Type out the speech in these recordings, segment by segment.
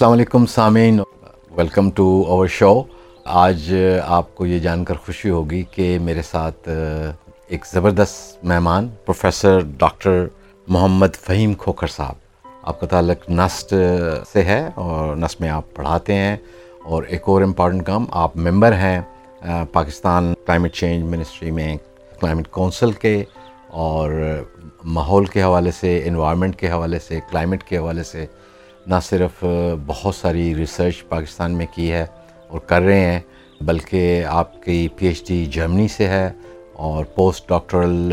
السلام علیکم سامعین ویلکم ٹو اوور شو آج آپ کو یہ جان کر خوشی ہوگی کہ میرے ساتھ ایک زبردست مہمان، پروفیسر ڈاکٹر محمد فہیم کھوکھر صاحب۔ آپ کا تعلق نسٹ سے ہے اور نسٹ میں آپ پڑھاتے ہیں۔ اور ایک اور امپورٹنٹ کام، آپ ممبر ہیں پاکستان کلائمیٹ چینج منسٹری میں کلائمیٹ کونسل کے اور ماحول کے حوالے سے انوائرمنٹ کے حوالے سے کلائمیٹ کے حوالے سے نہ صرف بہت ساری ریسرچ پاکستان میں کی ہے اور کر رہے ہیں بلکہ آپ کی پی ایچ ڈی جرمنی سے ہے اور پوسٹ ڈاکٹرل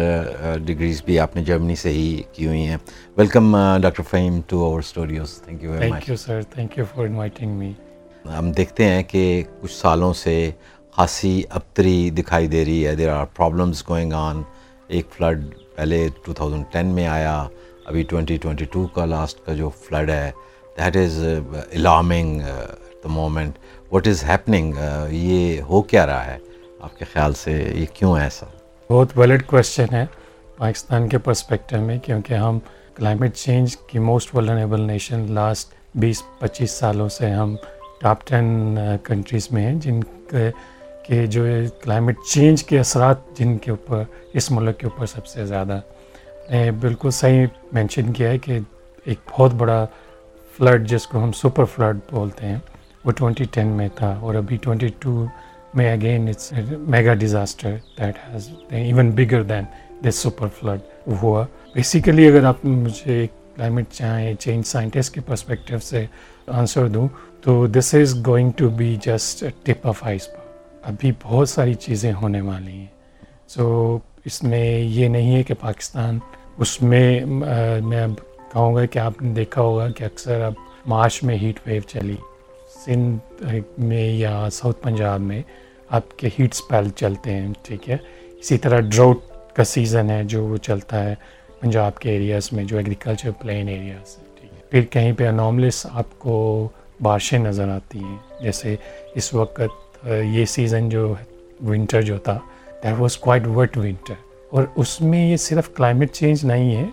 ڈگریز بھی آپ نے جرمنی سے ہی کی ہوئی ہیں۔ Welcome doctor Fahim to our studios thank you very much you sir thank you for inviting me ہم دیکھتے ہیں کہ کچھ سالوں سے خاصی ابتری دکھائی دے رہی ہے۔ There are problems going on ایک فلڈ پہلے 2010 میں آیا ابھی 2022 کا لاسٹ کا جو فلڈ ہے that is alarming the moment what is happening یہ ہو کیا رہا ہے؟ آپ کے خیال سے یہ کیوں ہے ایسا؟ بہت ویلڈ کوشچن ہے پاکستان کے پرسپیکٹو میں، کیونکہ ہم کلائمیٹ چینج کی موسٹ ولنیبل نیشن لاسٹ بیس پچیس سالوں سے ہم ٹاپ ٹین کنٹریز میں ہیں، جن کے کہ جو کلائمیٹ چینج کے اثرات جن کے اوپر، اس ملک کے اوپر سب سے زیادہ، نے بالکل صحیح مینشن کیا ہے کہ ایک بہت بڑا فلڈ جس کو ہم سپر فلڈ بولتے ہیں، وہ ٹونٹی ٹین میں تھا اور ابھی ٹونٹی ٹو میں again it's mega disaster that has even bigger than this super flood ہوا۔ بیسیکلی اگر آپ مجھے کلائمیٹ چاہیں چینج سائنٹسٹ کے پرسپیکٹیو سے آنسر دوں تو this is going to be just tip of ice ابھی بہت ساری چیزیں ہونے والی ہیں۔ سو اس میں یہ نہیں ہے کہ پاکستان اس میں میں اب کہوں گا کہ آپ نے دیکھا ہوگا کہ اکثر اب مارچ میں ہیٹ ویو چلی۔ سندھ میں یا ساؤتھ پنجاب میں آپ کے ہیٹ اسپیل چلتے ہیں، ٹھیک ہے؟ اسی طرح ڈراؤٹ کا سیزن ہے جو وہ چلتا ہے پنجاب کے ایریاز میں، جو ایگریکلچر پلین ایریاز ٹھیک ہے؟ پھر کہیں پہ انوملس آپ کو بارشیں نظر آتی ہیں۔ جیسے اس وقت یہ سیزن جو ونٹر جو تھا that was quite wet winter اور اس میں یہ صرف کلائمیٹ چینج نہیں ہے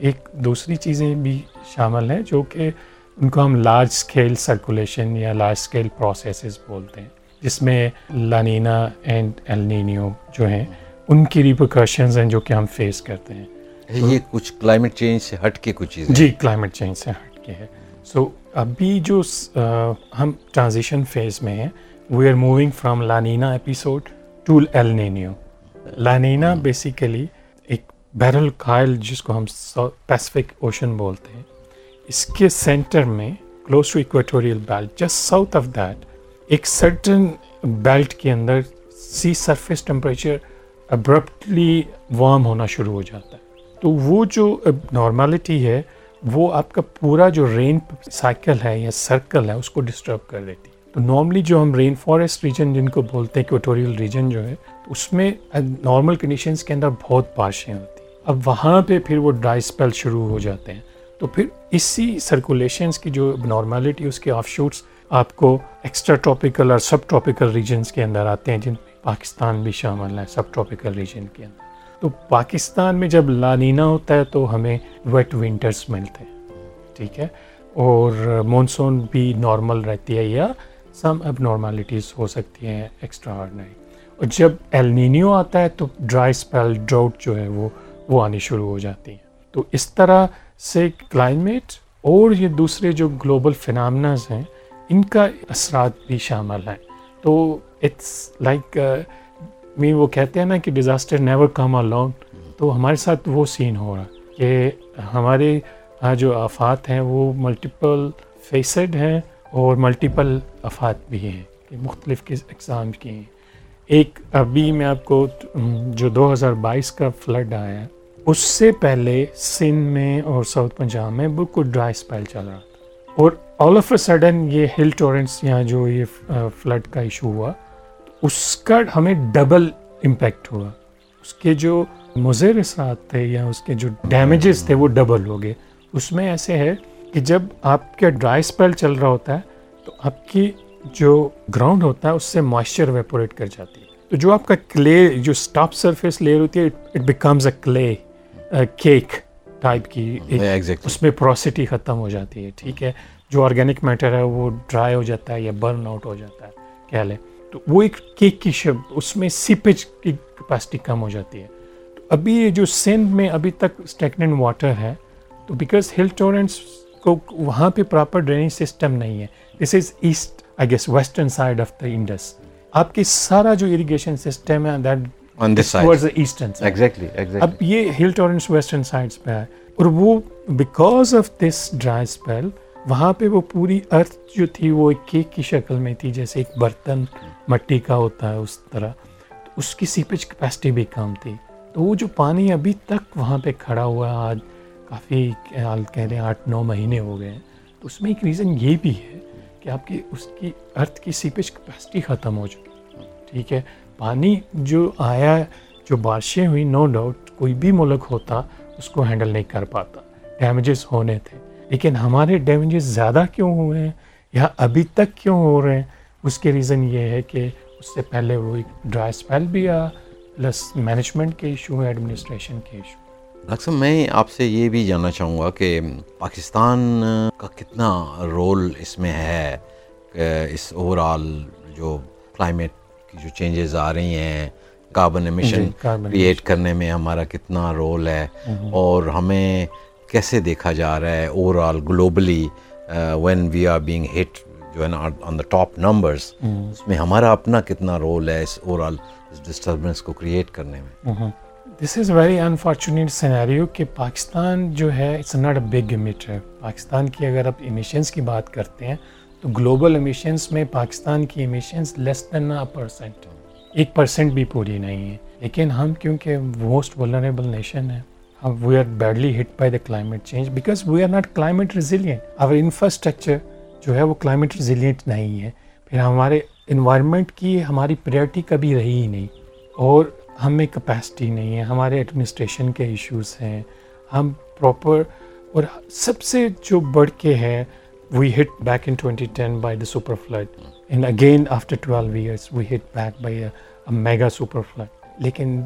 ایک دوسری چیزیں بھی شامل ہیں جو کہ ان کو ہم لارج اسکیل سرکولیشن یا لارج اسکیل پروسیسز بولتے ہیں جس میں لانینا اینڈ النینیو جو ہیں ان کی ریپرکشنز ہیں جو کہ ہم فیس کرتے ہیں۔ یہ کچھ کلائمیٹ چینج سے ہٹ کے کچھ چیزیں جی کلائمیٹ چینج سے ہٹ کے ہے سو ابھی جو ہم ٹرانزیشن فیز میں ہیں we are moving from La Nina episode to El Nino La Nina basically بحر القائل جس کو ہم پیسفک اوشن بولتے ہیں، اس کے سینٹر میں close to equatorial belt just south of that ایک سرٹن بیلٹ کے اندر sea surface temperature abruptly warm ہونا شروع ہو جاتا ہے۔ تو وہ جو نارملٹی ہے، وہ آپ کا پورا جو رین سائیکل ہے یا سرکل ہے، اس کو ڈسٹرب کر دیتی ہے۔ تو نارملی جو ہم رین فارسٹ ریجن جن کو بولتے ہیں ایکوٹوریل ریجن جو ہے اس میں نارمل کنڈیشنس کے اندر بہت بارشیں ہوتی ہیں۔ اب وہاں پہ پھر وہ ڈرائی اسپیل شروع ہو جاتے ہیں۔ تو پھر اسی سرکولیشنس کی جو نارملٹی اس کے آف شوٹس آپ کو ایکسٹرا ٹراپیکل اور سب ٹراپیکل ریجنس کے اندر آتے ہیں، جن میں پاکستان بھی شامل ہے سب ٹراپیکل ریجن کے اندر۔ تو پاکستان میں جب لانینا ہوتا ہے تو ہمیں ویٹ ونٹرس ملتے ہیں۔ ٹھیک ہے؟ اور مونسون بھی نارمل رہتی ہے یا سم اب نارملٹیز ہو سکتی ہیں ایکسٹرا آرڈنری اور جب ایلنینیو آتا ہے تو ڈرائی اسپیل ڈراؤٹ جو ہے وہ وہ آنی شروع ہو جاتی ہیں۔ تو اس طرح سے کلائمیٹ اور یہ دوسرے جو گلوبل فنامناز ہیں، ان کا اثرات بھی شامل ہیں۔ تو اٹس لائک می وہ کہتے ہیں نا کہ ڈیزاسٹر نیور کم الاؤن تو ہمارے ساتھ وہ سین ہو رہا کہ ہمارے جو آفات ہیں، وہ ملٹیپل فیسڈ ہیں اور ملٹیپل افات بھی ہیں کہ مختلف کس اقسام کی ہیں۔ ایک ابھی میں آپ کو جو دو ہزار بائیس کا فلڈ آیا ہے اس سے پہلے سندھ میں اور ساؤتھ پنجاب میں بالکل ڈرائی اسپیل چل رہا تھا۔ اور آل آف اے سڈن یہ ہل ٹورنٹس یہاں جو یہ فلڈ کا ایشو ہوا، اس کا ہمیں ڈبل امپیکٹ ہوا۔ اس کے جو مضر اثرات تھے یا اس کے جو ڈیمیجز تھے وہ ڈبل ہو گئے۔ اس میں ایسے ہے کہ جب آپ کا ڈرائی اسپیل چل رہا ہوتا ہے تو آپ کی جو گراؤنڈ ہوتا ہے اس سے موائسچر ویپوریٹ کر جاتی ہے۔ تو جو آپ کا کلے جو اسٹاپ سرفیس لیئر ہوتی ہے it becomes a clay cake type کی اس میں پروسٹی ختم ہو جاتی ہے ٹھیک ہے؟ جو آرگینک میٹر ہے وہ ڈرائی ہو جاتا ہے یا برن آؤٹ ہو جاتا ہے کہہ لیں تو وہ ایک کیک کی شب اس میں سیپیج کی کیپیسٹی کم ہو جاتی ہے۔ تو ابھی یہ جو سندھ میں ابھی تک اسٹیکنٹ واٹر ہے تو بیکاز ہل ٹورنٹس کو وہاں پہ پراپر ڈرینیج سسٹم نہیں ہے this is east I guess western side of the Indus آپ کی سارا جو اریگیشن سسٹم ہے دیٹ ایسٹرن اب یہ ہل ٹورنٹس ویسٹرن سائڈس پہ ہے اور وہ because of this dry spell وہاں پہ وہ پوری ارتھ جو تھی وہ ایک کیک کی شکل میں تھی جیسے ایک برتن مٹی کا ہوتا ہے اس طرح۔ تو اس کی سیپیج کیپیسٹی بھی کم تھی۔ تو وہ جو پانی ابھی تک وہاں پہ کھڑا ہوا آج کافی کہہ لیں آٹھ نو مہینے ہو گئے ہیں تو اس میں ایک ریزن یہ بھی ہے کہ آپ کی اس کی ارتھ کی سیپیج کیپیسٹی ختم ہو چکی۔ ٹھیک ہے؟ پانی جو آیا جو بارشیں ہوئی نو ڈاؤٹ کوئی بھی ملک ہوتا اس کو ہینڈل نہیں کر پاتا۔ ڈیمیجز ہونے تھے۔ لیکن ہمارے ڈیمیجز زیادہ کیوں ہوئے ہیں؟ یا ابھی تک کیوں ہو رہے ہیں؟ اس کے ریزن یہ ہے کہ اس سے پہلے وہ ایک ڈرائی اسپیل بھی آ پلس مینجمنٹ کے ایشو ہیں ایڈمنسٹریشن کے ایشو ڈاکٹر صاحب میں آپ سے یہ بھی جاننا چاہوں گا کہ پاکستان کا کتنا رول اس میں ہے اس اوور آل جو کلائمیٹ جو چینجز آ رہی ہیں کاربن ایمیشن کریٹ کرنے میں ہمارا کتنا رول ہے اور ہمیں کیسے دیکھا جا رہا ہے overall globally when we are being hit جو ہے نا آن دا ٹاپ نمبرس اس میں ہمارا اپنا کتنا رول ہے اس اوور آل ڈسٹربنس کو کریٹ کرنے میں۔ This is very unfortunate scenario کہ پاکستان جو ہے it's not a big emitter Pakistan کی اگر آپ امیشنس کی بات کرتے ہیں تو گلوبل امیشنس میں پاکستان کی امیشنس لیس دین پرسینٹ ایک پرسینٹ بھی پوری نہیں ہے۔ لیکن ہم کیونکہ موسٹ ولنریبل نیشن ہے we are badly hit by the climate change because we are not climate resilient اور انفراسٹرکچر جو ہے وہ کلائمیٹ ریزیلینٹ نہیں ہے۔ پھر ہمارے انوائرمنٹ کی ہماری پریورٹی کبھی رہی ہی نہیں۔ اور ہمیں کپیسٹی نہیں ہے۔ ہمارے ایڈمنسٹریشن کے ایشوز ہیں۔ ہم پراپر اور سب سے جو بڑھ کے ہے لیکن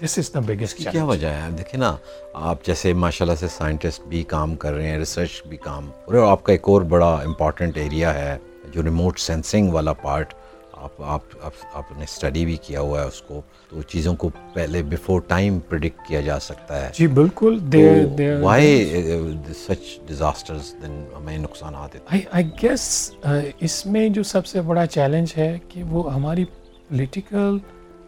دس از دا بگیسٹ کیا وجہ ہے دیکھیں نا آپ جیسے ماشاء اللہ سے سائنٹسٹ بھی کام کر رہے ہیں ریسرچ بھی کام اور آپ کا ایک اور بڑا امپورٹنٹ ایریا ہے جو ریموٹ سینسنگ والا پارٹ آپ آپ آپ نے اسٹڈی بھی کیا ہوا ہے اس کو تو چیزوں کو پہلے بفور ٹائم پرڈکٹ کیا جا سکتا ہے۔ جی بالکل وائی سچ ڈیزاسٹرز ہمیں نقصانات آئی گیس اس میں جو سب سے بڑا چیلنج ہے کہ وہ ہماری پولیٹیکل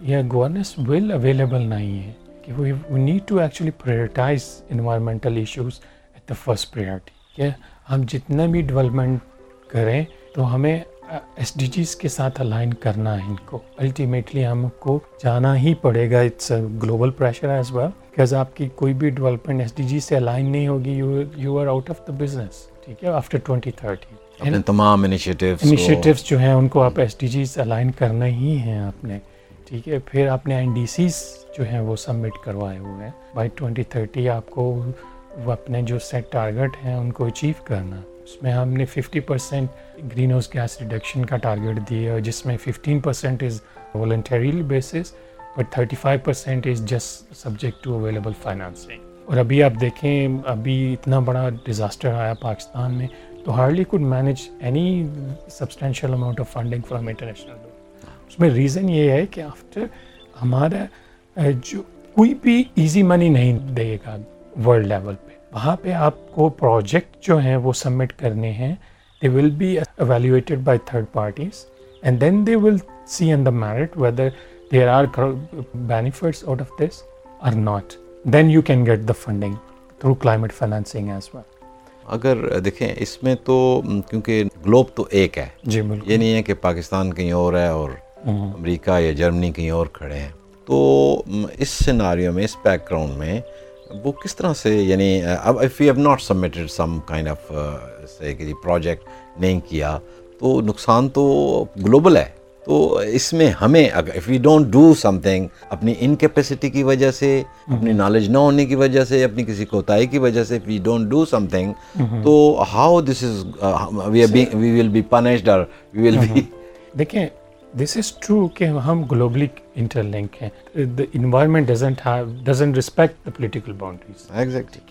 یا گورننس ول اویلیبل نہیں ہے کہ we need to actually prioritize environmental issues at the first priority کہ ہم جتنا بھی ڈیولپمنٹ کریں تو ہمیں ایس ڈی جیز کے ساتھ الائن کرنا ہے ان کو. الٹیمیٹلی ہم کو جانا ہی پڑے گا. It's global pressure as well because آپ کی کوئی بھی ڈیولپمنٹ ایس ڈی جی سے الائن نہیں ہوگی. You are out of the business ٹھیک ہے؟ آفٹر ٹوینٹی تھرٹی تمام انیشیٹیوز جو ہیں ان کو آپ ایس ڈی جیز الائن کرنا ہی ہیں آپ نے. ٹھیک ہے؟ پھر آپ نے این ڈی سیز جو ہیں وہ سبمٹ کروائے ہوئے ہیں. بائی ٹوینٹی تھرٹی آپ کو وہ اپنے جو سیٹ ٹارگیٹ ہیں ان کو اچیو کرنا. اس میں ہم نے fifty percent greenhouse gas reduction کا ٹارگیٹ دیا جس میں fifteen percent is voluntary basis but thirty five percent is just subject to available financing اور ابھی آپ دیکھیں، ابھی اتنا بڑا ڈیزاسٹر آیا پاکستان میں، تو hardly could manage any substantial amount of funding from international اس میں ریزن یہ ہے کہ آفٹر ہمارا، جو کوئی بھی ایزی منی نہیں دے گا ورلڈ لیول پہ۔ وہاں پہ آپ کو پروجیکٹ جو ہیں وہ سبمٹ کرنے ہیں. They will be evaluated by third parties and then they will see in the merit whether there are benefits out of this are not then you can get the funding through climate financing as well اگر دیکھیں اس میں تو کیونکہ Globe تو ایک ہے. جی بالکل. یہ نہیں ہے کہ پاکستان کہیں اور ہے اور امریکہ یا جرمنی کہیں اور کھڑے ہیں. تو اس سیناریو میں اس بیک گراؤنڈ میں وہ کس طرح سے یعنی اب if you have not submitted some kind of سے کہ پروجیکٹ نہیں کیا تو نقصان تو گلوبل ہے۔ تو اس میں ہمیں اگر if you don't do something اپنی انکیپیسٹی کی وجہ سے اپنی نالج نہ ہونے کی وجہ سے اپنی کسی کوتاہی کی وجہ سے if you don't do something تو how this is we will be punished اور وی ول بی دیکھیں دس از ٹرو کہ ہم گلوبلی انٹر لنک ہیں the environment doesn't doesn't respect the political boundaries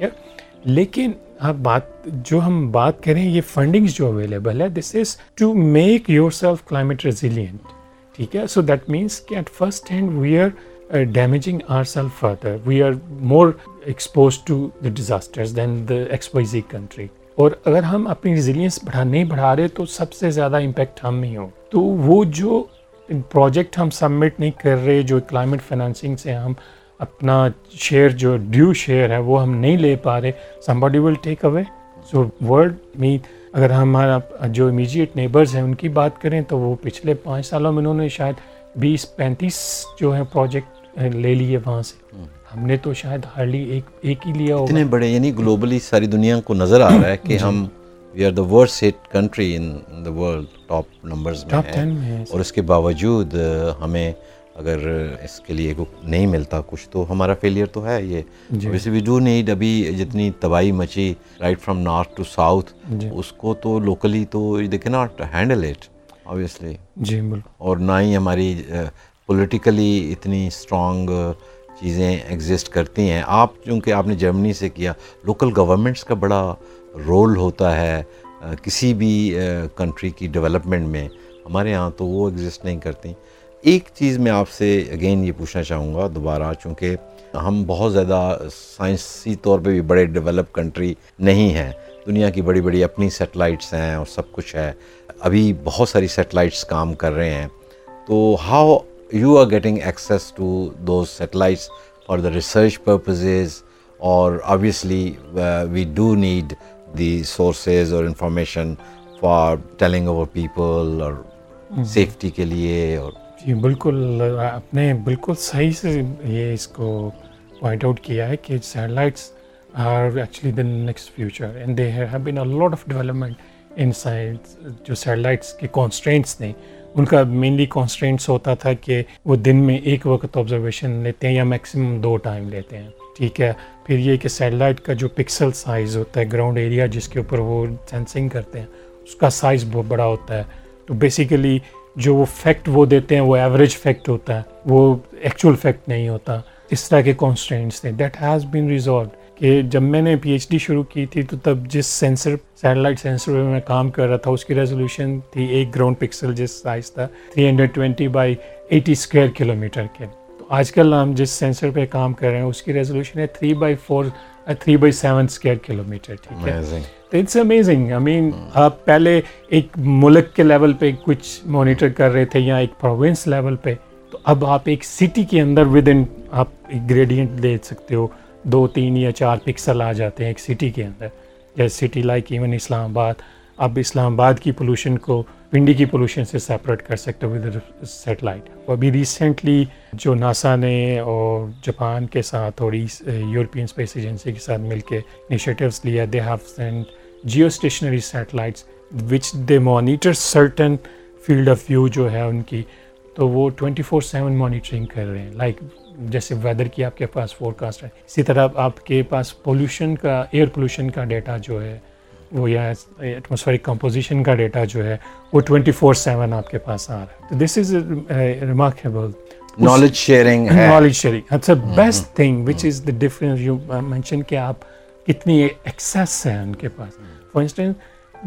ہے لیکن آپ بات جو ہم بات کریں یہ فنڈنگس جو اویلیبل ہے this is to make yourself climate resilient ٹھیک ہے؟ سو دیٹ مینس کہ at first hand we are damaging our self further we are more expose to the disasters than the X Y Z country اور اگر ہم اپنی resilience بڑھا نہیں بڑھا رہے تو سب سے زیادہ امپیکٹ ہم ہی ہوں. تو وہ جو پروجیکٹ ہم سبمٹ نہیں کر رہے جو کلائمیٹ فائنانسنگ سے ہم اپنا شیئر جو ڈیو شیئر ہے وہ ہم نہیں لے پا رہے۔ Some body will take away so world می اگر ہمارا جو امیجیٹ نیبرز ہیں ان کی بات کریں تو وہ پچھلے پانچ سالوں میں انہوں نے شاید بیس پینتیس جو ہے پروجیکٹ لے لیے وہاں سے۔ ہم نے تو شاید ہارلی ایک ایک ہی لیا اتنے بڑے یعنی گلوبلی ساری دنیا کو نظر آ رہا ہے کہ ہم we are the worst hit country in the world top numbers میں اور اس کے باوجود ہمیں اگر اس کے لیے نہیں ملتا کچھ تو ہمارا فیلئر تو ہے یہ ویسے وی ڈو نیڈ ابھی جتنی تباہی مچی right from north to south اس کو تو لوکلی تو they can not handle it obviously جی اور نہ ہی ہماری پولیٹیکلی اتنی اسٹرانگ چیزیں ایگزسٹ کرتی ہیں آپ چونکہ آپ نے جرمنی سے کیا لوکل گورنمنٹس کا بڑا رول ہوتا ہے کسی بھی کنٹری کی ڈیولپمنٹ میں ہمارے یہاں تو وہ ایگزسٹ نہیں کرتی۔ ایک چیز میں آپ سے اگین یہ پوچھنا چاہوں گا دوبارہ، چونکہ ہم بہت زیادہ سائنسی طور پہ بھی بڑے ڈیولپ کنٹری نہیں ہیں۔ دنیا کی بڑی بڑی اپنی سیٹلائٹس ہیں اور سب کچھ ہے۔ ابھی بہت ساری سیٹلائٹس کام کر رہے ہیں۔ تو how you are getting access to those satellites for the research purposes اور obviously we do need the sources اور information for telling over people اور سیفٹی کے لیے اور جی بالکل آپ نے بالکل صحیح سے یہ اس کو پوائنٹ آؤٹ کیا ہے کہ satellites are actually the next future and they have been a lot of development in science جو سیٹلائٹس کے کانسٹرینٹس تھے ان کا مینلی کانسٹرینٹس ہوتا تھا کہ وہ دن میں ایک وقت آبزرویشن لیتے ہیں یا میکسیمم دو ٹائم لیتے ہیں۔ ٹھیک ہے، پھر یہ کہ سیٹلائٹ کا جو پکسل سائز ہوتا ہے گراؤنڈ ایریا جس کے اوپر وہ سینسنگ کرتے ہیں، اس کا سائز بہت بڑا ہوتا ہے۔ تو بیسیکلی جو وہ فیکٹ وہ دیتے ہیں، وہ ایوریج فیکٹ ہوتا ہے، وہ ایکچوئل فیکٹ نہیں ہوتا۔ اس طرح کے کانسٹرینٹس تھے۔ دیٹ ہیز بین ریزالوڈ کہ جب میں نے پی ایچ ڈی شروع کی تھی تو تب جس سینسر سیٹلائٹ سینسر پہ میں کام کر رہا تھا اس کی ریزولوشن تھی ایک گراؤنڈ پکسل جس سائز تھا three hundred twenty by eighty square kilometre کے۔ تو آج کل ہم جس سینسر پہ کام کر رہے ہیں اس کی ریزولوشن ہے three by four three by seven square kilometre ٹھیک ہے؟ تو اٹس امیزنگ آئی مین آپ پہلے ایک ملک کے لیول پہ کچھ مانیٹر کر رہے تھے یا ایک پروونس لیول پہ تو اب آپ ایک سٹی کے اندر ود ان آپ ایک گریڈینٹ دے سکتے ہو۔ دو تین یا چار پکسل آ جاتے ہیں ایک سٹی کے اندر۔ جیسے سٹی لائک ایون اسلام آباد اب اسلام آباد کی پولوشن کو پنڈی کی پولوشن سے سپریٹ کر سکتے ہو ود سیٹلائٹ ابھی ریسنٹلی جو ناسا نے اور جاپان کے ساتھ اور یورپین اسپیس ایجنسی کے ساتھ مل کے انیشیٹوس لیا they have send geostationary satellites which they monitor certain field of view جو ہے ان کی۔ تو وہ ٹوینٹی فور سیون مانیٹرنگ کر رہے ہیں۔ لائک جیسے ویدر کی آپ کے پاس فور کاسٹ ہے۔ اسی طرح آپ کے پاس پولوشن کا ایئر پولوشن کا ڈیٹا جو ہے وہ یا ایٹماسفیرک کمپوزیشن کا ڈیٹا جو ہے وہ ٹوینٹی فور سیون آپ کے پاس آ رہا ہے۔ تو this is remarkable knowledge sharing knowledge sharing it's a best thing which is the difference you mention کہ آپ کتنی ایکسیس ہے ان کے پاس۔ فار انسٹنس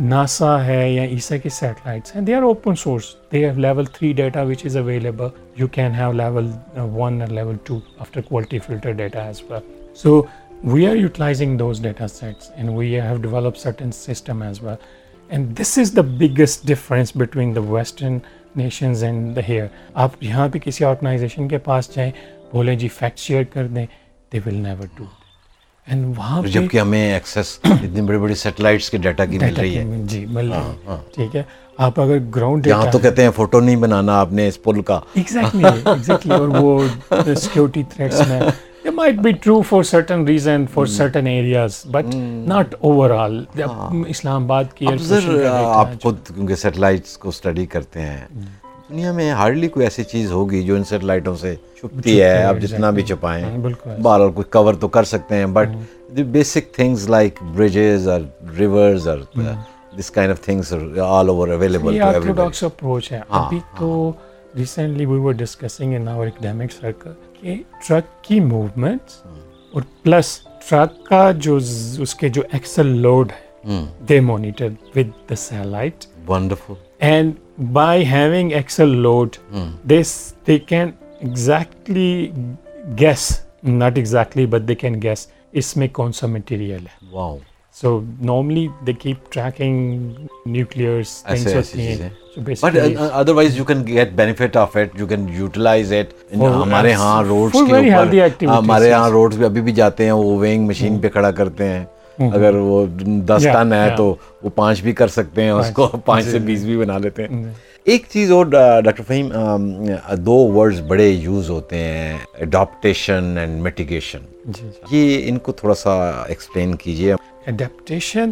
ناسا ہے یا ایسا کی سیٹلائٹس ہیں they are open source they have level three data which is available you can have level one and level two after quality filter data as well so we are utilising those data sets and we have develop certain system as well and this is the biggest difference between the western nations and the here آپ یہاں پہ کسی organization کے پاس جائیں، بولیں جی fact share کر دیں they will never do وہاں جبکہ ہمیں ایکسیس اتنی بڑی بڑی سیٹلائٹس کے ڈیٹا کی مل رہی ہے جی مل رہی ہے۔ ٹھیک ہے آپ اگر گراؤنڈ یہاں تو کہتے ہیں فوٹو نہیں بنانا آپ نے اس پل کا ایگزیکٹلی ایگزیکٹلی اور وہ سیکورٹی تھریٹس میں it might be true for certain reason for mm. certain areas but mm. not overall Islamabad کی آپ خود کیونکہ سیٹلائٹس کو اسٹڈی کرتے ہیں دنیا میں ہارڈلی کوئی ایسی چیز ہوگی جو ان سیٹلائٹوں سے چھپتی ہے آپ جتنا بھی چھپائیں۔ بہرحال کچھ کور تو کر سکتے ہیں but the basic things like bridges اور ریورز اور this kind of things all over available orthodox approach ہے۔ ابھی تو recently we were discussing in our academic circle کہ ٹرک کی موومنٹس اور پلس ٹرک کا جو اس کے جو ایکسل لوڈ ہے they monitor with the satellite wonderful and by having axle load this they can exactly guess not exactly but they can guess اس میں کون سا مٹیریل ہے so normally they keep tracking nuclears ایسے ایسی چیزیں but otherwise you can get benefit of it you can utilise it ہمارے ہاں roads کے اوپر ہمارے ہاں روڈس پہ ابھی بھی جاتے ہیں وہ ویئنگ مشین پہ کھڑا کرتے ہیں اگر وہ دس ٹن ہے تو وہ پانچ بھی کر سکتے ہیں اس کو پانچ سے بیس بھی بنا لیتے ہیں۔ ایک چیز اور ڈاکٹر فہیم دو ورڈز بڑے یوز ہوتے ہیں اڈاپٹیشن اینڈ میٹیگیشن یہ ان کو تھوڑا سا ایکسپلین کیجیے اڈیپٹیشن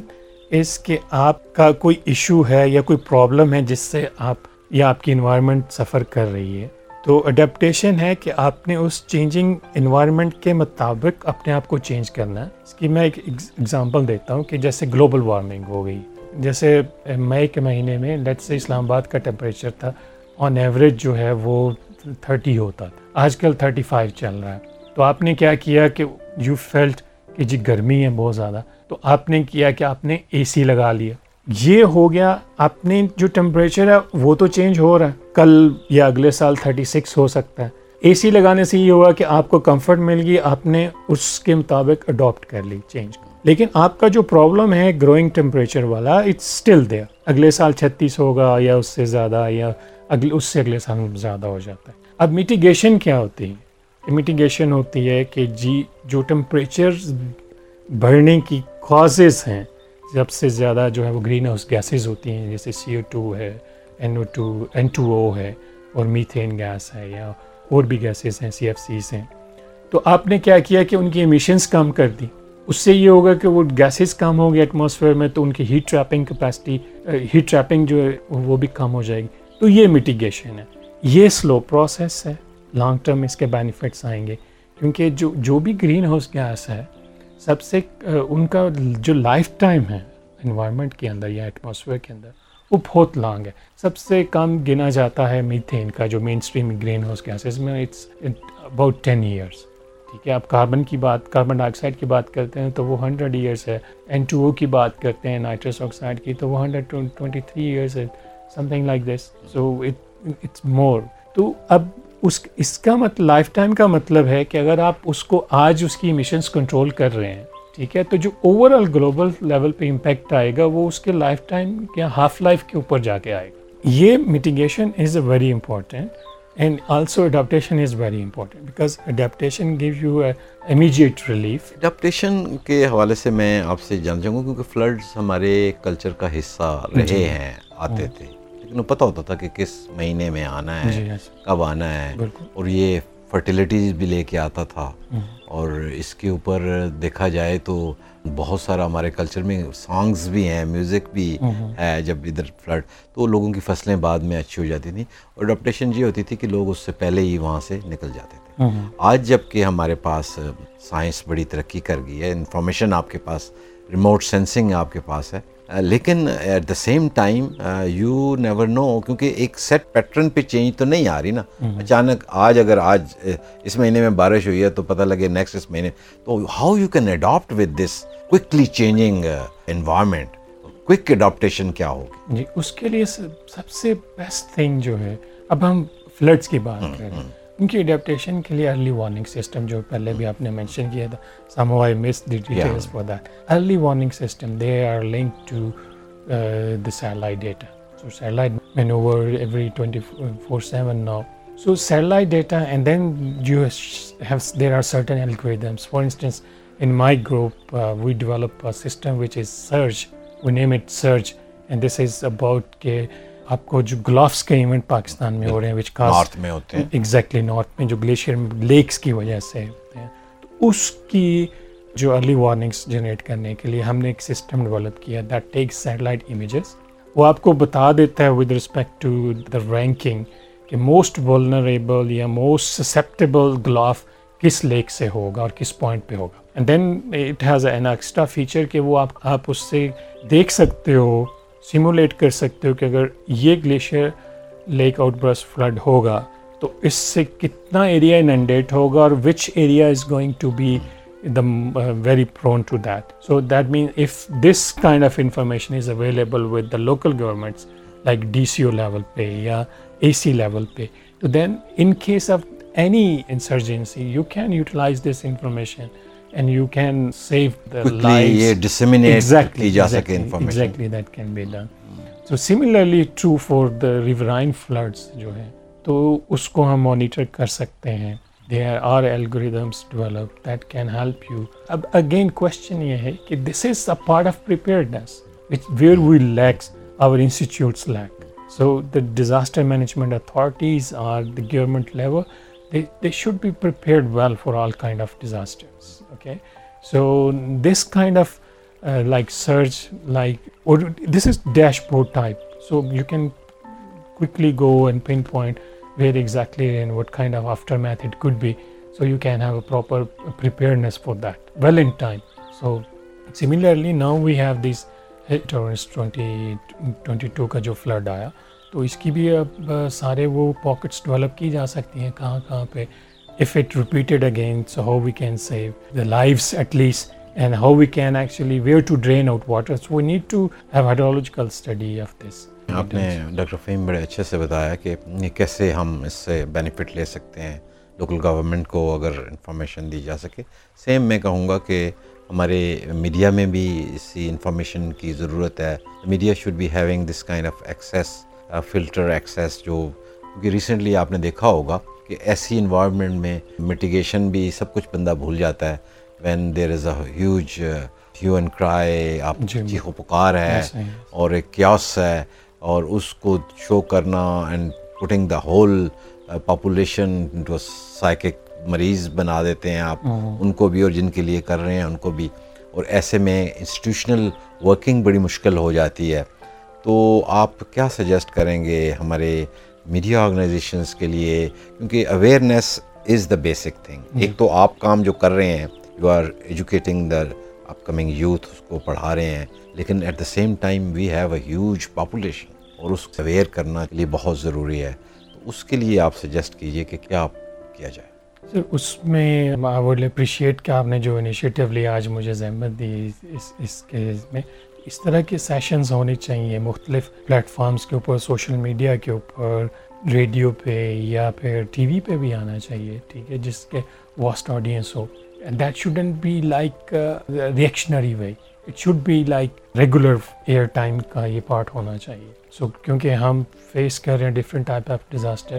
اس کہ آپ کا کوئی ایشو ہے یا کوئی پرابلم ہے جس سے آپ یا آپ کی انوائرمنٹ سفر کر رہی ہے۔ تو اڈیپٹیشن ہے کہ آپ نے اس چینجنگ انوائرمنٹ کے مطابق اپنے آپ کو چینج کرنا ہے۔ اس کی میں ایک ایگزامپل دیتا ہوں کہ جیسے گلوبل وارمنگ ہو گئی۔ جیسے مئی کے مہینے میں لیٹ سے اسلام آباد کا ٹیمپریچر تھا آن ایوریج جو ہے وہ تھرٹی ہوتا تھا۔ آج کل تھرٹی فائیو چل رہا ہے۔ تو آپ نے کیا کیا کہ یو فیلٹ کہ جی گرمی ہے بہت زیادہ۔ تو آپ نے کیا کہ آپ نے اے سی لگا لیا۔ یہ ہو گیا آپ نے جو ٹیمپریچر ہے، وہ تو چینج ہو رہا ہے۔ کل یا اگلے سال تھرٹی سکس ہو سکتا ہے۔ اے سی لگانے سے یہ ہوا کہ آپ کو کمفرٹ مل گئی، آپ نے اس کے مطابق اڈاپٹ کر لی چینج لیکن آپ کا جو پرابلم ہے گروئنگ ٹیمپریچر والا اٹس اسٹل دیر اگلے سال چھتیس ہوگا یا اس سے زیادہ یا اگلے اس سے اگلے سال زیادہ ہو جاتا ہے۔ اب میٹیگیشن کیا ہوتی ہے؟ میٹیگیشن ہوتی ہے کہ جی جو ٹیمپریچر بڑھنے کی کازز ہیں سب سے زیادہ جو ہے وہ گرین ہاؤس گیسز ہوتی ہیں، جیسے سی او ٹو ہے N O two N two O ہے، اور میتھین گیس ہے یا اور بھی گیسز ہیں سی ایف سیز ہیں۔ تو آپ نے کیا کیا کہ ان کی ایمیشنس کم کر دی۔ اس سے یہ ہوگا کہ وہ گیسز کم ہوں گے ایٹماسفیئر میں، تو ان کی heat trapping capacity heat trapping جو ہے، وہ بھی کم ہو جائے گی۔ تو یہ میٹیگیشن ہے۔ یہ سلو پروسیس ہے۔ لانگ ٹرم اس کے بینیفٹس آئیں گے۔ کیونکہ جو جو بھی گرین ہاؤس گیس ہے سب سے ان کا جو لائف ٹائم ہے انوائرمنٹ کے اندر یا ایٹماسفیئر کے اندر، وہ بہت لانگ ہے۔ سب سے کم گنا جاتا ہے میتھین کا، جو mainstream greenhouse gases میں، اٹس اباؤٹ ٹین ایئرس ٹھیک ہے، آپ کاربن کی بات، کاربن ڈائی آکسائڈ کی بات کرتے ہیں تو وہ ہنڈریڈ ایئرس ہے۔ این ٹو او کی بات کرتے ہیں، نائٹرس آکسائڈ کی، تو وہ ہنڈریڈ ٹوئنٹی تھری ایئرس ہے something like this. So it's more. تو اب اس اس کا مت لائف ٹائم کا مطلب ہے کہ اگر آپ اس کو آج اس کی ایمیشنس کنٹرول کر رہے ہیں ٹھیک ہے؟ تو جو اوور آل گلوبل لیول پہ امپیکٹ آئے گا وہ اس کے لائف ٹائم یا ہاف لائف کے اوپر جا کے آئے گا۔ یہ mitigation is a very important and also adaptation is very important because adaptation give you a immediate relief adaptation کے حوالے سے میں آپ سے جان چاہوں گا کیونکہ فلڈس ہمارے کلچر کا حصہ رہے جی۔ ہیں آتے تھے۔ لیکن پتہ ہوتا تھا کہ کس مہینے میں آنا ہے جی، کب آنا ہے۔ اور یہ فرٹیلیٹیز بھی لے کے آتا تھا۔ اور اس کے اوپر دیکھا جائے تو بہت سارا ہمارے کلچر میں سانگز بھی ہیں میوزک بھی ہے جب ادھر فلڈ تو لوگوں کی فصلیں بعد میں اچھی ہو جاتی تھیں۔ اور اڈاپٹیشن یہ ہوتی تھی کہ لوگ اس سے پہلے ہی وہاں سے نکل جاتے تھے۔ آج جبکہ ہمارے پاس سائنس بڑی ترقی کر گئی ہے انفارمیشن آپ کے پاس ریموٹ سینسنگ آپ کے پاس ہے۔ لیکن at the same time you never know کیونکہ ایک سیٹ پیٹرن پہ چینج تو نہیں آ رہی نا۔ اچانک آج اگر آج اس مہینے میں بارش ہوئی ہے تو پتہ لگے نیکسٹ اس مہینے۔ تو how you can adapt with this quickly changing environment quick adaptation کیا ہوگی جی اس کے لیے سب سے بیسٹ تھنگ جو ہے اب ہم فلڈس کی بات کر رہے ہیں ان کی اڈیپٹیشن کے لیے ارلی وارننگ سسٹم جو پہلے بھی آپ نے مینشن کیا تھا some why miss the details for that early warning system they are link to the satellite data so satellite mean over every twenty four seven now so satellite data and then you have there are certain algorithms for instance in my group we develop system which is search we name it search and this is about کہ آپ کو جو گلافس کے event Pakistan میں ہو رہے ہیں وچ north میں ہوتے ہیں۔ ایگزیکٹلی نارتھ میں جو گلیشیئر لیکس کی وجہ سے ہوتے ہیں۔ تو اس کی جو ارلی وارننگس جنریٹ کرنے کے لیے ہم نے ایک سسٹم ڈیولپ کیا دیٹ ٹیک سیٹلائٹ امیجز وہ آپ کو بتا دیتا ہے with respect to the ranking کہ موسٹ ولنریبل یا موسٹ سسیپٹیبل گلاف کس لیک سے ہوگا اور کس پوائنٹ پہ ہوگا۔ And then it has an extra feature کہ وہ آپ آپ اس سے دیکھ سکتے ہو سیمولیٹ کر سکتے ہو کہ اگر یہ گلیشیئر لیک آؤٹ برس فلڈ ہوگا، تو اس سے کتنا ایریا انڈیٹ ہوگا اور which area is going to be the very prone to that so that mean if this kind of information is available with the local governments like D C O level پہ یا A C level پہ تو then in case of any insurgency you can utilise this information and you can save so similarly true for the riverine floods جو ہے تو اس کو ہم monitor کر سکتے ہیں there are algorithms develop that can help you اب again question یہ ہے کہ this is a part of preparedness which where we lacks our institutes lack so the disaster management authorities or the government level they should be prepared well for all kind of disasters okay so this kind of like search like this is dashboard type so you can quickly go and pin point where exactly and what kind of aftermath it could be so you can have a proper preparedness for that well in time so similarly now we have this twenty twenty two کا جو flood آیا تو اس کی بھی اب سارے وہ pockets develop کی جا سکتی ہیں کہاں کہاں پہ if it repeated again so how we can save the lives at least and how we can actually where to drain out water we need to have hydrological study of this آپ نے doctor Fahim بڑے اچھے سے بتایا کہ کیسے ہم اس سے بینیفٹ لے سکتے ہیں لوکل گورنمنٹ کو اگر انفارمیشن دی جا سکے سیم میں کہوں گا کہ ہمارے میڈیا میں بھی اسی انفارمیشن کی ضرورت ہے media should be having this kind of access filter access جو کیونکہ ریسنٹلی آپ نے دیکھا ہوگا کہ ایسی انوائرمنٹ میں میٹیگیشن بھی سب کچھ بندہ بھول جاتا ہے when there is a huge hue and cry آپ چیخو پکار ہے اور ایک کیوس ہے اور اس کو شو کرنا and putting the whole population psychic مریض بنا دیتے ہیں آپ ان کو بھی اور جن کے لیے کر رہے ہیں ان کو بھی۔ اور ایسے میں انسٹیٹیوشنل ورکنگ بڑی مشکل ہو جاتی ہے۔ تو آپ کیا سجیسٹ کریں گے ہمارے میڈیا آرگنائزیشنس کے لیے کیونکہ awareness is the basic thing ایک تو آپ کام جو کر رہے ہیں you are educating the upcoming youth اس کو پڑھا رہے ہیں لیکن at the same time we have a huge population اور اس کو اویئر کرنا کے لیے بہت ضروری ہے۔ تو اس کے لیے آپ سجیسٹ کیجیے کہ کیا کیا جائے۔ سر اس میں آئی ووڈ اپریشیٹ کہ آپ نے جو انیشیٹو لی آج مجھے زحمت دی اس اس کیس میں۔ اس طرح کے سیشنز ہونے چاہیے، مختلف پلیٹ فارمس کے اوپر سوشل میڈیا کے اوپر ریڈیو پہ یا پھر ٹی وی پہ بھی آنا چاہیے، ٹھیک ہے، جس کے vast audience who. That shouldn't be like reactionary way it should be like regular air time کا یہ پارٹ ہونا چاہیے۔ سو کیونکہ ہم فیس کر رہے ہیں ڈفرینٹ ٹائپ آف ڈیزاسٹر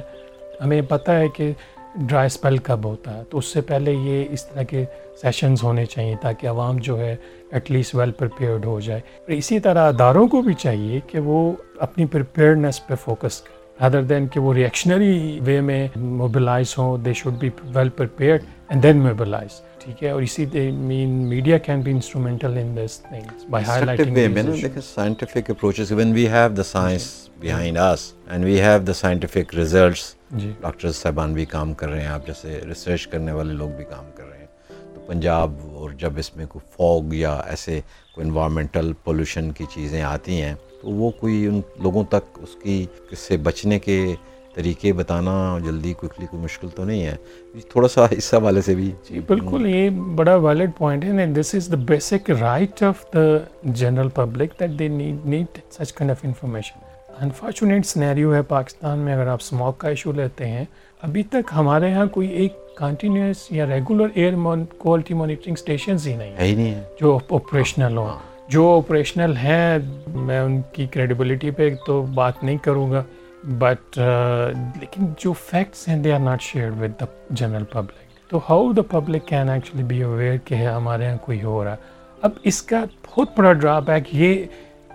ہمیں پتہ ہے کہ ڈرائی اسپیل کب ہوتا ہے۔ تو اس سے پہلے یہ اس طرح کے سیشنز ہونے چاہیے تاکہ عوام جو ہے ایٹ لیسٹ ویل پریپیئرڈ ہو جائے۔ اور اسی طرح اداروں کو بھی چاہیے کہ وہ اپنی پریپیئرنیس پہ فوکس کریں ادر دین کہ وہ ریئیکشنری وے میں موبلائز ہوں they should be well prepared and then mobilise ٹھیک ہے؟ اور اسی مین media can be instrumental in this things by highlighting scientific approaches when we have the science behind us and we have the scientific results doctor صاحبان بھی کام کر رہے ہیں آپ جیسے ریسرچ کرنے والے لوگ بھی کام کر رہے ہیں۔ پنجاب اور جب اس میں کوئی فوگ یا ایسے کوئی انوائرمنٹل پولوشن کی چیزیں آتی ہیں، تو وہ کوئی ان لوگوں تک اس کی اس سے بچنے کے طریقے بتانا جلدی کوئکلی کوئی مشکل تو نہیں ہے۔ تھوڑا سا اس حوالے سے بھی۔ جی بالکل، یہ بڑا ویلڈ پوائنٹ ہے this is the basic right of the general public that they need need such kind of information unfortunate scenario ہے پاکستان میں، اگر آپ اسموک کا ایشو لیتے ہیں ابھی تک ہمارے یہاں کوئی ایک کنٹینیوس یا regular air quality monitoring stations ہی نہیں ہیں۔ جو آپریشنل ہوں۔ جو آپریشنل ہیں میں ان کی کریڈیبلٹی پہ تو بات نہیں کروں گا۔ بٹ لیکن جو فیکٹس ہیں they are not share with the general public تو how the public can actually be aware کہ ہمارے یہاں کوئی ہو رہا ہے؟ اب اس کا بہت بڑا ڈرا بیک یہ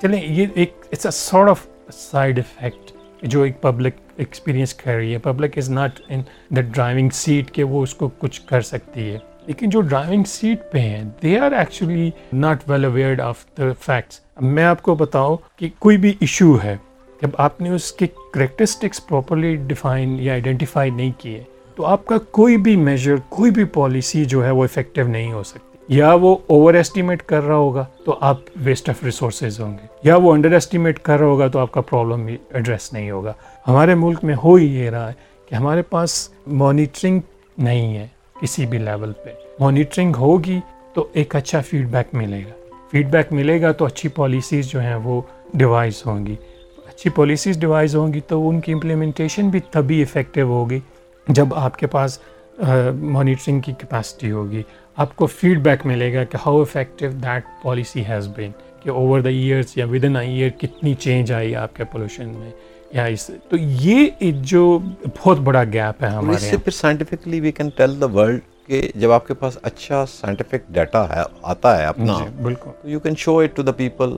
چلیں یہ ایک it's a sort of side effect جو ایک پبلک ایکسپیرئنس کر رہی ہے public is not in the driving seat کہ وہ اس کو کچھ کر سکتی ہے لیکن جو ڈرائیونگ سیٹ پہ ہیں they are actually not well aware of the facts میں آپ کو بتاؤں کہ کوئی بھی ایشو ہے جب آپ نے اس کے کریکٹرسٹکس پراپرلی ڈیفائن یا آئیڈینٹیفائی نہیں کیے تو آپ کا کوئی بھی میجر کوئی بھی پالیسی جو ہے وہ افیکٹو نہیں ہو سکتی یا وہ اوور ایسٹیمیٹ کر رہا ہوگا تو آپ ویسٹ آف ریسورسز ہوں گے۔ یا وہ انڈر ایسٹیمیٹ کر رہا ہوگا تو آپ کا پرابلم بھی ایڈریس نہیں ہوگا۔ ہمارے ملک میں ہو ہی یہ رہا ہے کہ ہمارے پاس مانیٹرنگ نہیں ہے کسی بھی لیول پہ۔ مانیٹرنگ ہوگی تو ایک اچھا فیڈ بیک ملے گا۔ فیڈ بیک ملے گا تو اچھی پالیسیز جو ہیں وہ ڈیوائز ہوں گی۔ اچھی پالیسیز ڈیوائز ہوں گی تو ان کی امپلیمنٹیشن بھی تبھی افیکٹو ہوگی جب آپ کے پاس مانیٹرنگ کی کیپیسٹی ہوگی۔ آپ کو فیڈ بیک ملے گا کہ how effective that policy has been کہ اوور دا ایئرس یا ود ان اے ایئر کتنی چینج آئی آپ کے پولوشن میں یا اس تو یہ جو بہت بڑا گیپ ہے ہمارے پھر scientifically we can tell the world کہ جب آپ کے پاس اچھا سائنٹیفک ڈیٹا ہے آتا ہے اپنا جی، بالکل۔ You can show it to the people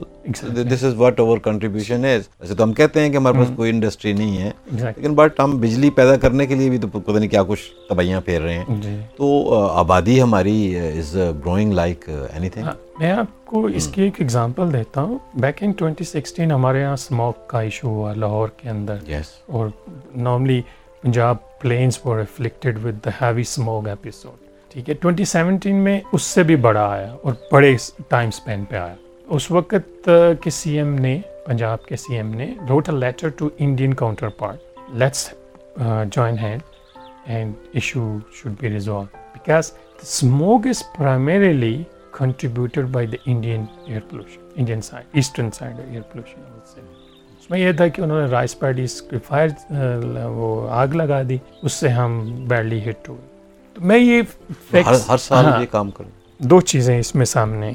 this is what our contribution is ویسے تو ہم کہتے ہیں کہ ہمارے پاس کوئی انڈسٹری نہیں ہے لیکن بٹ ہم بجلی پیدا کرنے کے لیے بھی تو پتہ نہیں کیا کچھ تباہیاں پھیر رہے ہیں۔ جی۔ تو آبادی ہماری is growing like any thing میں آپ کو اس کی ایک ایگزامپل دیتا ہوں۔ بیک ان ٹوینٹی سکسٹین ہمارے یہاں اسموک کا ایشو ہوا لاہور کے اندر۔ یس اور normally Punjab plains for afflicted with the heavy smoke episode ٹھیک ہے۔ ٹوینٹی سیونٹین میں اس سے بھی بڑا آیا اور بڑے ٹائم اسپین پہ آیا۔ اس وقت کے سی ایم نے، پنجاب کے سی ایم نے wrote a letter to Indian counterpart let's join hand and issue should be resolve because smoke is primarily contributed by the Indian air pollution Indian side eastern side air pollution اس میں یہ تھا کہ انہوں نے rice pads کی fire وہ آگ لگا دی، اس سے ہم بیڈلی ہٹ ہوئے۔ میں یہ ہر سال یہ کام کروں۔ دو چیزیں اس میں سامنے۔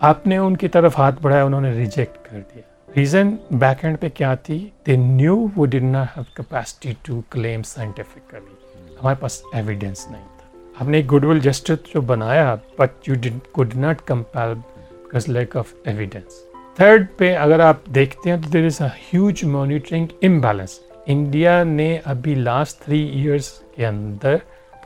آپ نے ان کی طرف ہاتھ بڑھایا انہوں نے ریجیکٹ کر دیا۔ ریزن بیک اینڈ پہ کیا تھی؟ دے نیو وہ don't not have capacity to claim scientifically ہمارے پاس ایویڈینس نہیں تھا۔ ہم نے گڈ ول جسٹس جو بنایا but you could not compile because lack of evidence third پہ اگر آپ دیکھتے ہیں تو there is a huge monitoring imbalance India نے ابھی لاسٹ تھری ایئرس کے اندر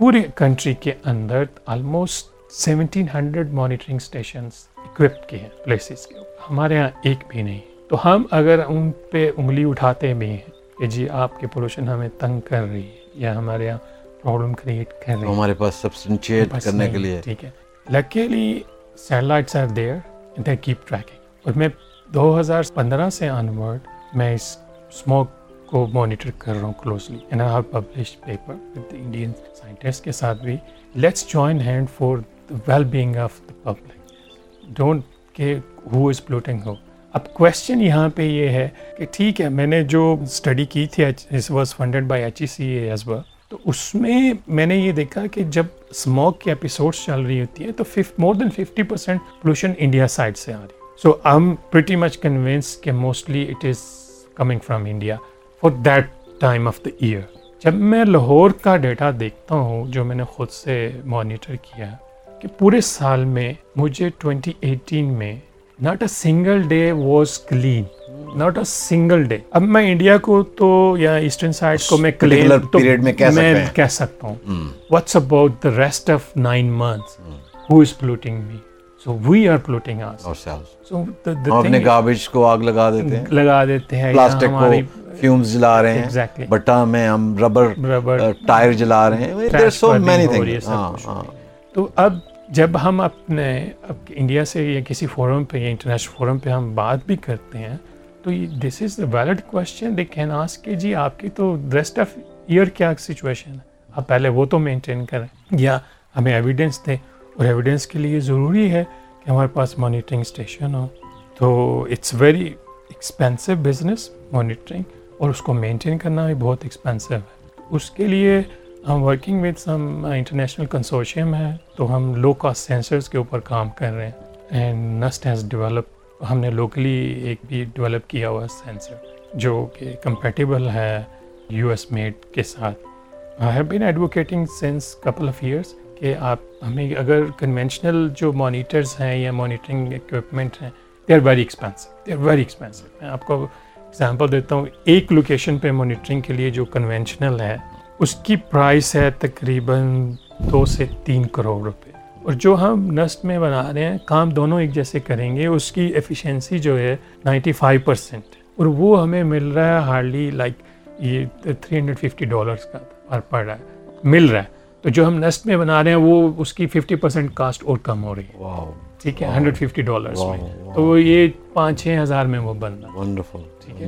پورے کنٹری کے اندر almost seventeen hundred monitoring stations equip کے ہیں پلیسز کے۔ ہمارے یہاں ایک بھی نہیں۔ تو ہم اگر ان پہ انگلی اٹھاتے بھی ہیں کہ جی آپ کی پولوشن ہمیں تنگ کر رہی ہے یا ہمارے یہاں پرابلم کریٹ کر رہی ہے۔ ہمارے پاس سبسٹنشیٹ کرنے کے لیے۔ ٹھیک ہے۔ Luckily satellites are there they keep tracking اور میں دو ہزار پندرہ سے آنورڈ میں اس اسموک کو مانیٹر کر رہا ہوں closely and I have publish paper with Indian scientist کے ساتھ بھی. Let's join hand for the well being of the public don't کہ ہو از پلوٹنگ ہو اب کوشچن یہاں پہ یہ ہے کہ ٹھیک ہے، میں نے جو اسٹڈی کی تھی was funded by H E C A as well تو اس میں میں نے یہ دیکھا کہ جب اسموک کی ایپیسوڈس چل رہی ہوتی ہیں، تو more than fifty percent pollution India side سے آ رہی so I am pretty much convince کہ mostly it is coming from India for that time of the year جب میں لاہور کا ڈیٹا دیکھتا ہوں جو میں نے خود سے مانیٹر کیا کہ پورے سال میں مجھے ٹوینٹی ایٹین میں not a single day was clean not a single day اب میں انڈیا کو تو یا ایسٹرن سائڈ کو میں کلین تو میں کہہ سکتا ہوں۔ What's about the rest of nine months who is polluting me so we are polluting so اپنے گاربیج کو آگ لگا دیتے ہیں۔ لگا دیتے ہیں پلاسٹک کو فیومز جلا رہے ہیں۔ بٹا میں ہم ربر ٹائر جلا رہے ہیں۔ سو مینی تھنگ تو اب جب ہم اپنے انڈیا سے یا کسی فورم پہ یا انٹرنیشنل فورم پہ ہم بات بھی کرتے ہیں تو this is a valid question they can ask کہ جی آپ کی تو ریسٹ آف ایئر کیا سچویشن ہے؟ آپ پہلے وہ تو مینٹین کریں۔ یا ہمیں ایویڈینس دیں۔ اور ایویڈینس کے لیے ضروری ہے کہ ہمارے پاس مانیٹرنگ اسٹیشن ہو۔ تو it's very expensive business monitoring اور اس کو مینٹین کرنا بھی بہت ایکسپینسو ہے۔ اس کے لیے ہم working with some international consortium ہے، تو ہم لو کاسٹ سینسرس کے اوپر کام کر رہے ہیں۔ اینڈ نسٹ ہیز ڈیولپ ہم نے لوکلی ایک بھی ڈیولپ کیا ہوا سینسر جو کہ کمپیٹیبل ہے یو ایس میڈ کے ساتھ۔ I have been advocating since couple of years کہ آپ ہمیں اگر کنونشنل جو مانیٹرز ہیں یا مانیٹرنگ اکوپمنٹ ہیں they are very expensive they are very expensive میں آپ کو اگزامپل دیتا ہوں، ایک لوکیشن پہ مانیٹرنگ کے لیے جو کنونشنل ہے، اس کی پرائس ہے تقریباً دو سے تین کروڑ روپے۔ اور جو ہم نسٹ میں بنا رہے ہیں، کام دونوں ایک جیسے کریں گے، اس کی ایفیشینسی جو ہے نائنٹی فائیو پرسینٹ اور وہ ہمیں مل رہا ہے ہارڈلی لائک یہ تھری ہنڈریڈ ففٹی ڈالرس کا پر پڑ رہا ہے، مل رہا ہے۔ تو جو ہم نیسٹ میں بنا رہے ہیں وہ اس کی ففٹی پرسینٹ کاسٹ اور کم ہو رہی ہے۔ ٹھیک ہے ہنڈریڈ ففٹی ڈالرس میں. تو وہ یہ پانچ چھ ہزار میں وہ بن رہا ٹھیک ہے۔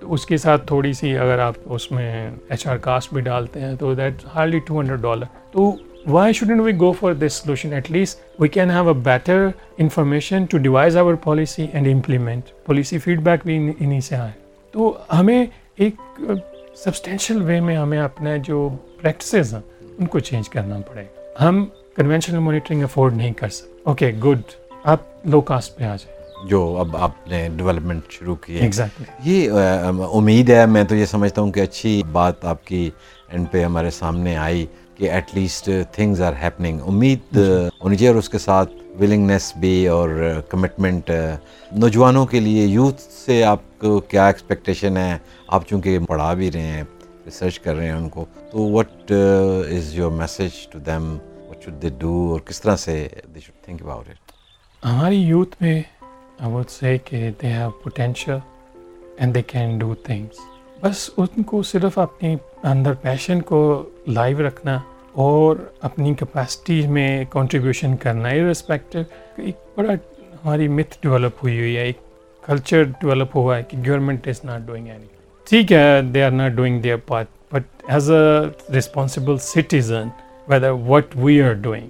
تو اس کے ساتھ تھوڑی سی اگر آپ اس میں ایچ آر کاسٹ بھی ڈالتے ہیں تو that hardly two hundred dollar تو why shouldn't we go for this solution at least we can have a better information to devise our policy and implement policy feedback بھی ان- انہیں سے آئے۔ تو ہمیں ایک سبسٹینشیل وے میں ہمیں اپنے جو پریکٹسز ہیں ان کو چینج کرنا پڑے گا۔ ہم کنونشنل مانیٹرنگ افورڈ نہیں کر سکتے۔ اوکے گڈ آپ لو کاسٹ پہ آ جائیں۔ جو اب آپ نے ڈیولپمنٹ شروع کی ہے۔ یہ امید ہے میں تو یہ سمجھتا ہوں کہ اچھی بات آپ کی اینڈ پہ ہمارے سامنے آئی کہ at least things are happening امید ہونی چاہیے اور اس کے ساتھ ولنگنیس بھی اور کمٹمنٹ نوجوانوں کے لیے یوتھ سے آپ کو کیا ایکسپیکٹیشن ہے؟ آپ چونکہ پڑھا بھی رہے ہیں۔ ریسرچ کر رہے ہیں ان کو تو what is your message to them what should they do اور کس طرح سے they should think about it ہماری یوتھ میں آئی وڈ سے کہ they have potential and they can do things بس ان کو صرف اپنی اندر پیشن کو لائیو رکھنا اور اپنی کیپیسٹی میں کنٹریبیوشن کرنا ارسپیکٹو ایک بڑا ہماری متھ ڈیولپ ہوئی ہوئی ہے، ایک کلچر ڈیولپ ہوا ہے کہ government is not doing any ٹھیک ہے they are not doing their part but as a responsible citizen whether what we are doing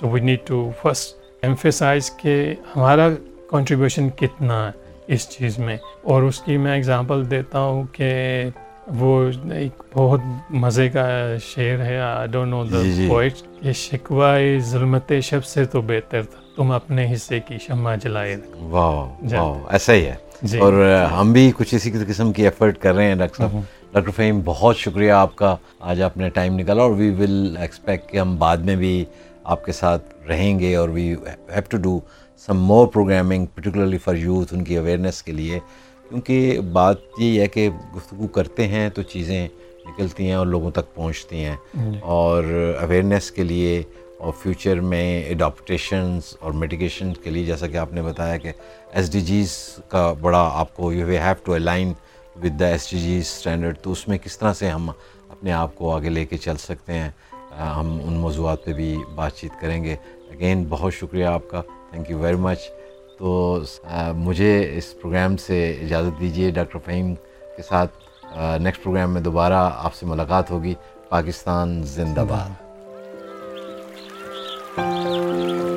so we need to first emphasize کہ ہمارا کنٹریبیوشن کتنا ہے اس چیز میں۔ اور اس کی میں اگزامپل دیتا ہوں کہ وہ ایک بہت مزے کا شعر ہے۔ I don't know the. Poet کہ شکوہ ظلمت شب سے تو بہتر تھا۔ تم اپنے حصے کی شمع جلائے۔ واہ جی۔ ایسا ہی ہے۔ اور ہم بھی کچھ اسی قسم کی ایفرٹ کر رہے ہیں ڈاکٹر صاحب۔ ڈاکٹر فہیم بہت شکریہ آپ کا۔ آج آپ نے ٹائم نکالا اور وی ول ایکسپیکٹ کہ ہم بعد میں بھی آپ کے ساتھ رہیں گے اور we have to do some more programming particularly for youth ان کی اویئرنیس کے لیے۔ کیونکہ بات یہ ہے کہ گفتگو کرتے ہیں تو چیزیں نکلتی ہیں اور لوگوں تک پہنچتی ہیں۔ اور اویئرنیس کے لیے اور فیوچر میں اڈاپٹیشنز اور میڈیکیشن کے لیے، جیسا کہ آپ نے بتایا کہ ایس ڈی جیز کا بڑا آپ کو you have to align with the S D Gs standard تو اس میں کس طرح سے ہم اپنے آپ کو آگے لے کے چل سکتے ہیں؟ ہم ان موضوعات پہ بھی بات چیت کریں گے. اگین بہت شکریہ آپ کا. تھینک یو ویری مچ تو مجھے اس پروگرام سے اجازت دیجیے ڈاکٹر فہیم کے ساتھ. نیکسٹ پروگرام میں دوبارہ آپ سے ملاقات ہوگی. پاکستان زندہ باد. Thank you.